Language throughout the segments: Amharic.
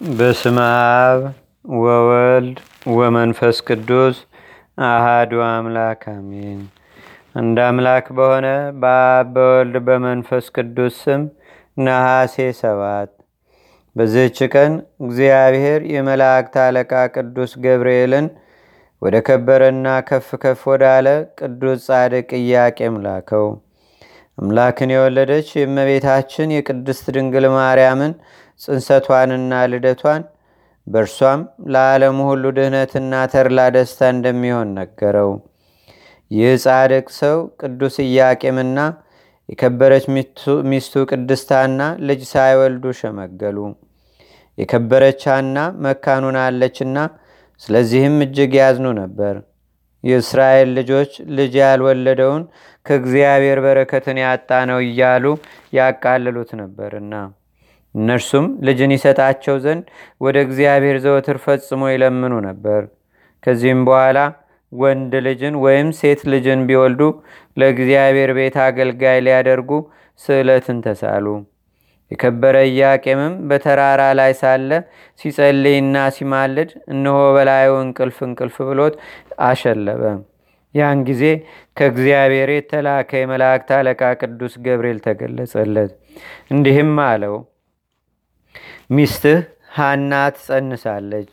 በስመ አብ ወወልድ ወመንፈስ ቅዱስ አሃዱ አምላክ አሜን። እንደ አምላክ በሆነ በአብ በወልድ በመንፈስ ቅዱስ ስም ነሐሴ ሰባት በዚህች ቀን እግዚአብሔር የመላእክት አለቃ ቅዱስ ገብርኤልን ወደ ከበረና ከፍ ከፍ ወዳለ ቅዱስ ጻድቅ ኢያቄም ላከው። አምላክን የወለደች የእመቤታችን የቅድስት ድንግል ማርያምን ጽንሰቷንና ልደቷን በእርሷም ለዓለሙ ሁሉ ድህነትና ተርላ ደስታ እንደሚሆን ነገረው። ይህ ጻድቅ ሰው ቅዱስ ኢያቄምና የከበረች ሚስቱ ቅድስታና ልጅ ሳይወልዱ ሸመገሉ። የከበረች ሐና መካኑን አለችና ስለዚህም እጅግ ያዝኑ ነበር። የእስራኤል ልጆች ልጅ ያልወለደውን ከእግዚአብሔር በረከትን ያጣ ነው እያሉ ያቃልሉት ነበርና እነርሱም ልጅን ይሰጣቸው ዘንድ ወደ እግዚአብሔር ዘወትር ፈጽሞ ይለምኑ ነበር። ከዚህም በኋላ ወንድ ልጅን ወይም ሴት ልጅን ቢወልዱ ለእግዚአብሔር ቤት አገልጋይ ሊያደርጉ ስዕለትን ተሳሉ። የከበረ ኢያቄምም በተራራ ላይ ሳለ ሲጸልይና ሲማልድ እነሆ በላዩ እንቅልፍ እንቅልፍ ብሎት አሸለበ። ያን ጊዜ ከእግዚአብሔር የተላከ የመላእክት አለቃ ቅዱስ ገብርኤል ተገለጸለት። እንዲህም አለው፣ ሚስትህ ሐና ትጸንሳለች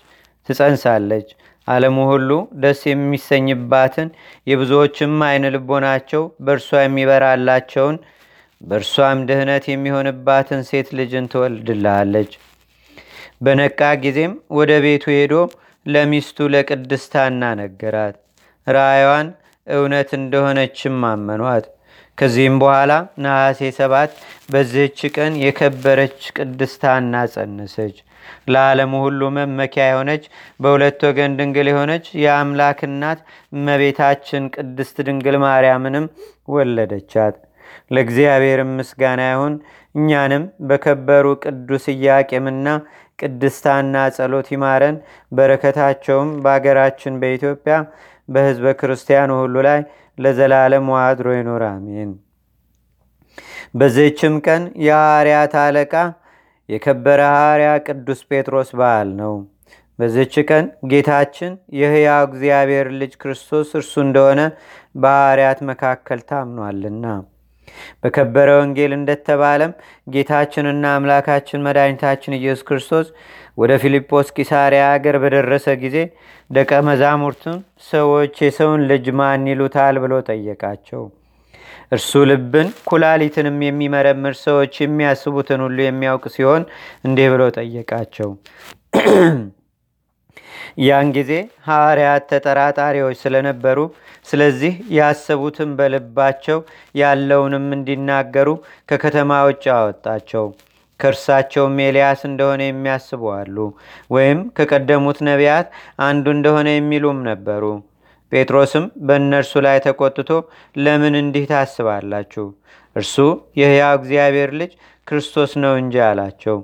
ትጸንሳለች ዓለሙ ሁሉ ደስ የሚሰኝባትን የብዙዎችም አይን ልቦናቸው በእርሷ የሚበራላቸውን በእርሷም ድህነት የሚሆንባትን ሴት ልጅን ትወልድልሃለች። በነቃ ጊዜም ወደ ቤቱ ሄዶ ለሚስቱ ለቅድስታና ነገራት። ራእይዋን እውነት እንደሆነችም አመኗት። ከዚህም በኋላ ነሐሴ ሰባት በዚህች ቀን የከበረች ቅድስታና ጸነሰች። ለዓለሙ ሁሉ መመኪያ የሆነች በሁለት ወገን ድንግል የሆነች የአምላክ እናት እመቤታችን ቅድስት ድንግል ማርያምንም ወለደቻት። ለእግዚአብሔርም ምስጋና ይሁን። እኛንም በከበሩ ቅዱስ ኢያቄምና ቅድስታና ጸሎት ይማረን። በረከታቸውም በአገራችን በኢትዮጵያ በሕዝበ ክርስቲያኑ ሁሉ ላይ ለዘላለም ዋድሮ ይኖር፣ አሜን። በዚህችም ቀን የሐዋርያት አለቃ የከበረ ሐዋርያ ቅዱስ ጴጥሮስ በዓል ነው። በዚህች ቀን ጌታችን የሕያው እግዚአብሔር ልጅ ክርስቶስ እርሱ እንደሆነ በሐዋርያት መካከል ታምኗልና በከበረ ወንጌል እንደተባለም ጌታችንና አምላካችን መድኃኒታችን ኢየሱስ ክርስቶስ ወደ ፊልጶስ ቂሳርያ አገር በደረሰ ጊዜ ደቀ መዛሙርቱን ሰዎች የሰውን ልጅ ማን ይሉታል ብሎ ጠየቃቸው። እርሱ ልብን ኩላሊትንም የሚመረምር ሰዎች የሚያስቡትን ሁሉ የሚያውቅ ሲሆን እንዲህ ብሎ ጠየቃቸው። ያን ጊዜ ሐዋርያት ተጠራጣሪዎች ስለነበሩ ስለዚህ ያሰቡትን በልባቸው ያለውንም እንዲናገሩ ከከተማ ውጭ አወጣቸው። ከእርሳቸውም ኤልያስ እንደሆነ የሚያስቡ አሉ፣ ወይም ከቀደሙት ነቢያት አንዱ እንደሆነ የሚሉም ነበሩ። ጴጥሮስም በእነርሱ ላይ ተቆጥቶ ለምን እንዲህ ታስባላችሁ? እርሱ የሕያው እግዚአብሔር ልጅ ክርስቶስ ነው እንጂ አላቸው።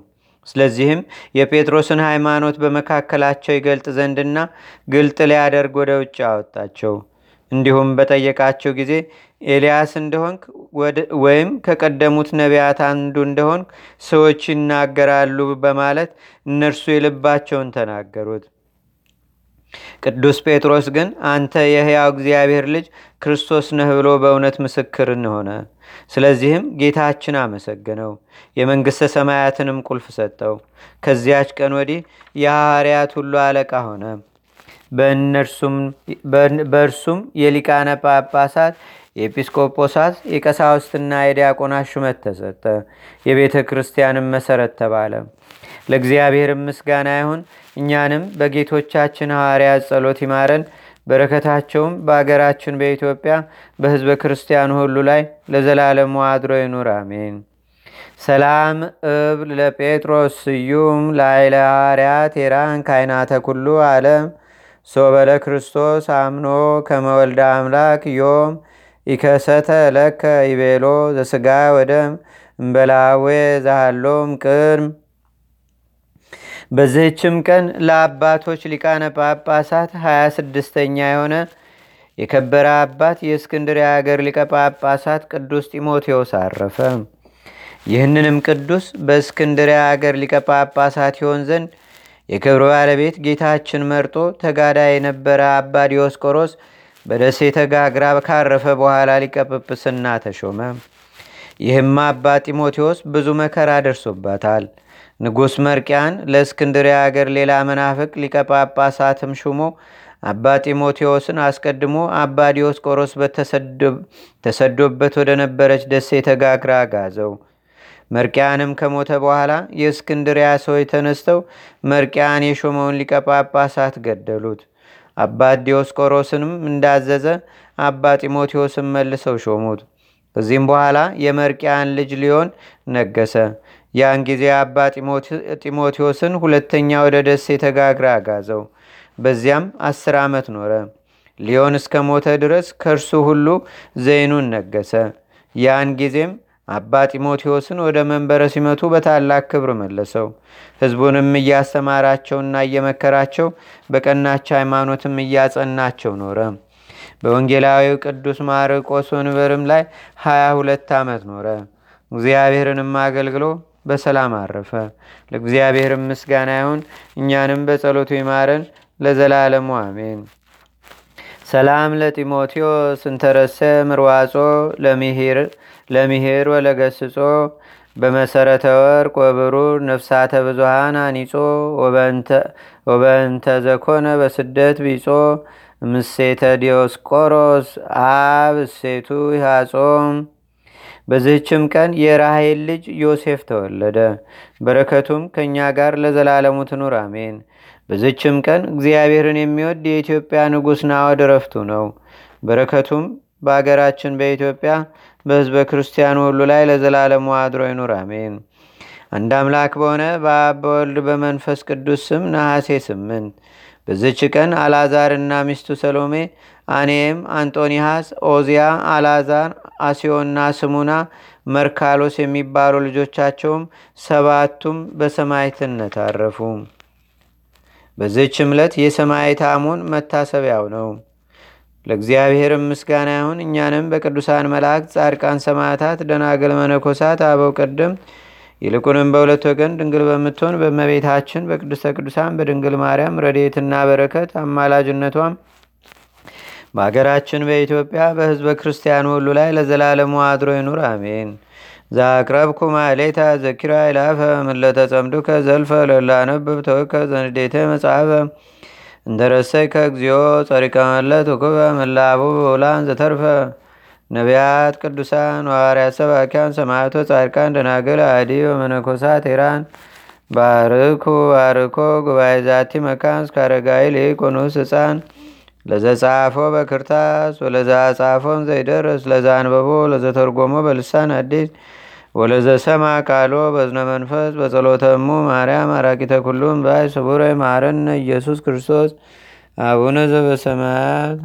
ስለዚህም የጴጥሮስን ሃይማኖት በመካከላቸው ይገልጥ ዘንድና ግልጥ ሊያደርግ ወደ ውጭ አወጣቸው። እንዲሁም በጠየቃቸው ጊዜ ኤልያስ እንደሆንክ ወይም ከቀደሙት ነቢያት አንዱ እንደሆንክ ሰዎች ይናገራሉ በማለት እነርሱ የልባቸውን ተናገሩት። ቅዱስ ጴጥሮስ ግን አንተ የሕያው እግዚአብሔር ልጅ ክርስቶስ ነህ ብሎ በእውነት ምስክርን ሆነ። ስለዚህም ጌታችን አመሰገነው፣ የመንግሥተ ሰማያትንም ቁልፍ ሰጠው። ከዚያች ቀን ወዲህ የሐዋርያት ሁሉ አለቃ ሆነ። በእርሱም የሊቃነ ጳጳሳት፣ የኤጲስቆጶሳት፣ የቀሳውስትና የዲያቆናት ሹመት ተሰጠ። የቤተ ክርስቲያንም መሰረት ተባለ። ለእግዚአብሔር ምስጋና ይሁን። እኛንም በጌቶቻችን ሐዋርያት ጸሎት ይማረን። በረከታቸውም በአገራችን በኢትዮጵያ በሕዝበ ክርስቲያኑ ሁሉ ላይ ለዘላለሙ አድሮ ይኑር፣ አሜን። ሰላም እብል ለጴጥሮስ ስዩም ላይለ ሐዋርያት ኤራን ካይናተ ኩሉ ዓለም ሶበለ ክርስቶስ አምኖ ከመወልደ አምላክ ዮም ኢከሰተ ለከ ይቤሎ ዘስጋ ወደም እምበላዌ ዛሃሎም ቅድም በዚህችም ቀን ለአባቶች ሊቃነ ጳጳሳት ሀያ ስድስተኛ የሆነ የከበረ አባት የእስክንድርያ ሀገር ሊቀ ጳጳሳት ቅዱስ ጢሞቴዎስ አረፈ። ይህንንም ቅዱስ በእስክንድርያ አገር ሊቀ ጳጳሳት ይሆን ዘንድ የክብር ባለቤት ጌታችን መርጦ ተጋዳ የነበረ አባ ዲዮስቆሮስ በደሴተ ጋግራ ካረፈ በኋላ ሊቀጵጵስና ተሾመ። ይህም አባ ጢሞቴዎስ ብዙ መከራ ደርሶባታል። ንጉሥ መርቅያን ለእስክንድርያ አገር ሌላ መናፍቅ ሊቀ ጳጳሳትም ሹሞ አባ ጢሞቴዎስን አስቀድሞ አባ ዲዮስቆሮስ ተሰዶበት ወደ ነበረች ደሴተ ጋግራ ጋዘው። መርቅያንም ከሞተ በኋላ የእስክንድሪያ ሰዎች ተነስተው መርቅያን የሾመውን ሊቀ ጳጳሳት ገደሉት። አባት ዲዮስቆሮስንም እንዳዘዘ አባ ጢሞቴዎስን መልሰው ሾሙት። ከዚህም በኋላ የመርቅያን ልጅ ሊሆን ነገሰ። ያን ጊዜ አባ ጢሞቴዎስን ሁለተኛ ወደ ደሴተ ጋግራ አጋዘው። በዚያም አስር ዓመት ኖረ። ሊዮን እስከ ሞተ ድረስ ከእርሱ ሁሉ ዘይኑን ነገሰ። ያን ጊዜም አባ ጢሞቴዎስን ወደ መንበረ ሲመቱ በታላቅ ክብር መለሰው። ሕዝቡንም እያስተማራቸውና እየመከራቸው በቀናች ሃይማኖትም እያጸናቸው ኖረ። በወንጌላዊው ቅዱስ ማርቆስ ወንበርም ላይ ሀያ ሁለት ዓመት ኖረ። እግዚአብሔርንም አገልግሎ በሰላም አረፈ። ለእግዚአብሔር ምስጋና ይሁን። እኛንም በጸሎቱ ይማረን ለዘላለሙ አሜን። ሰላም ለጢሞቴዎስ እንተረሰ ምርዋጾ ለሚሄር ወለገስጾ በመሰረተ ወርቅ ወብሩር ነፍሳተ ብዙሃን አኒጾ ወበእንተ ዘኮነ በስደት ቢጾ ምሴተ ዲዮስቆሮስ አብ እሴቱ ይሃጾም በዚህችም ቀን የራሄል ልጅ ዮሴፍ ተወለደ። በረከቱም ከእኛ ጋር ለዘላለሙ ትኑር አሜን። በዚችም ቀን እግዚአብሔርን የሚወድ የኢትዮጵያ ንጉሥ ናዖድ ረፍቱ ነው። በረከቱም በአገራችን በኢትዮጵያ በሕዝበ ክርስቲያኑ ሁሉ ላይ ለዘላለሙ አድሮ ይኑር አሜን። አንድ አምላክ በሆነ በአብ በወልድ በመንፈስ ቅዱስ ስም ነሐሴ ስምንት በዝች ቀን አልዓዛርና ሚስቱ ሰሎሜ አኔም፣ አንጦኒሃስ፣ ኦዚያ፣ አልዓዛር፣ አሲዮና ስሙና መርካሎስ የሚባሉ ልጆቻቸውም ሰባቱም በሰማይትነት አረፉ። በዚህች ዕለት የሰማዕት አሞን መታሰቢያው ነው። ለእግዚአብሔርም ምስጋና ይሁን። እኛንም በቅዱሳን መላእክት፣ ጻድቃን፣ ሰማዕታት፣ ደናግል፣ መነኮሳት፣ አበው ቀደም ይልቁንም በሁለት ወገን ድንግል በምትሆን በእመቤታችን በቅድስተ ቅዱሳን በድንግል ማርያም ረድኤትና በረከት አማላጅነቷም በአገራችን በኢትዮጵያ በሕዝበ ክርስቲያኑ ሁሉ ላይ ለዘላለሙ አድሮ ይኑር አሜን። ዛቅረብኩ ማሌታ ዘኪራ ይላፈ ምለተጸምዱከ ዘልፈ ለላነብብ ተወከ ዘንዴተ መጽሐፈ እንተረሰይከ እግዚኦ ጸሪቀ መለት ውኩበ ምላቡ በውላን ዘተርፈ። ነቢያት ቅዱሳን ዋርያት ሰባኪያን ሰማዕቶ ጻድቃን ደናግል አዲ ወመነኮሳት ኢራን ባርኩ ባርኮ ጉባኤ ዛቲ መካን እስካረጋይ ሊቆኑስ ህፃን ለዘጻፎ በክርታስ ወለዛ ጻፎን ዘይደርስ ለዛ አንበቦ ለዘተርጎሞ በልሳን አዲስ ወለዘሰማ ቃሎ በዝነ መንፈስ በጸሎተሙ ማርያም አራቂተ ኩሉም ባይ ስቡረ ማረነ ኢየሱስ ክርስቶስ አቡነ ዘበሰማያት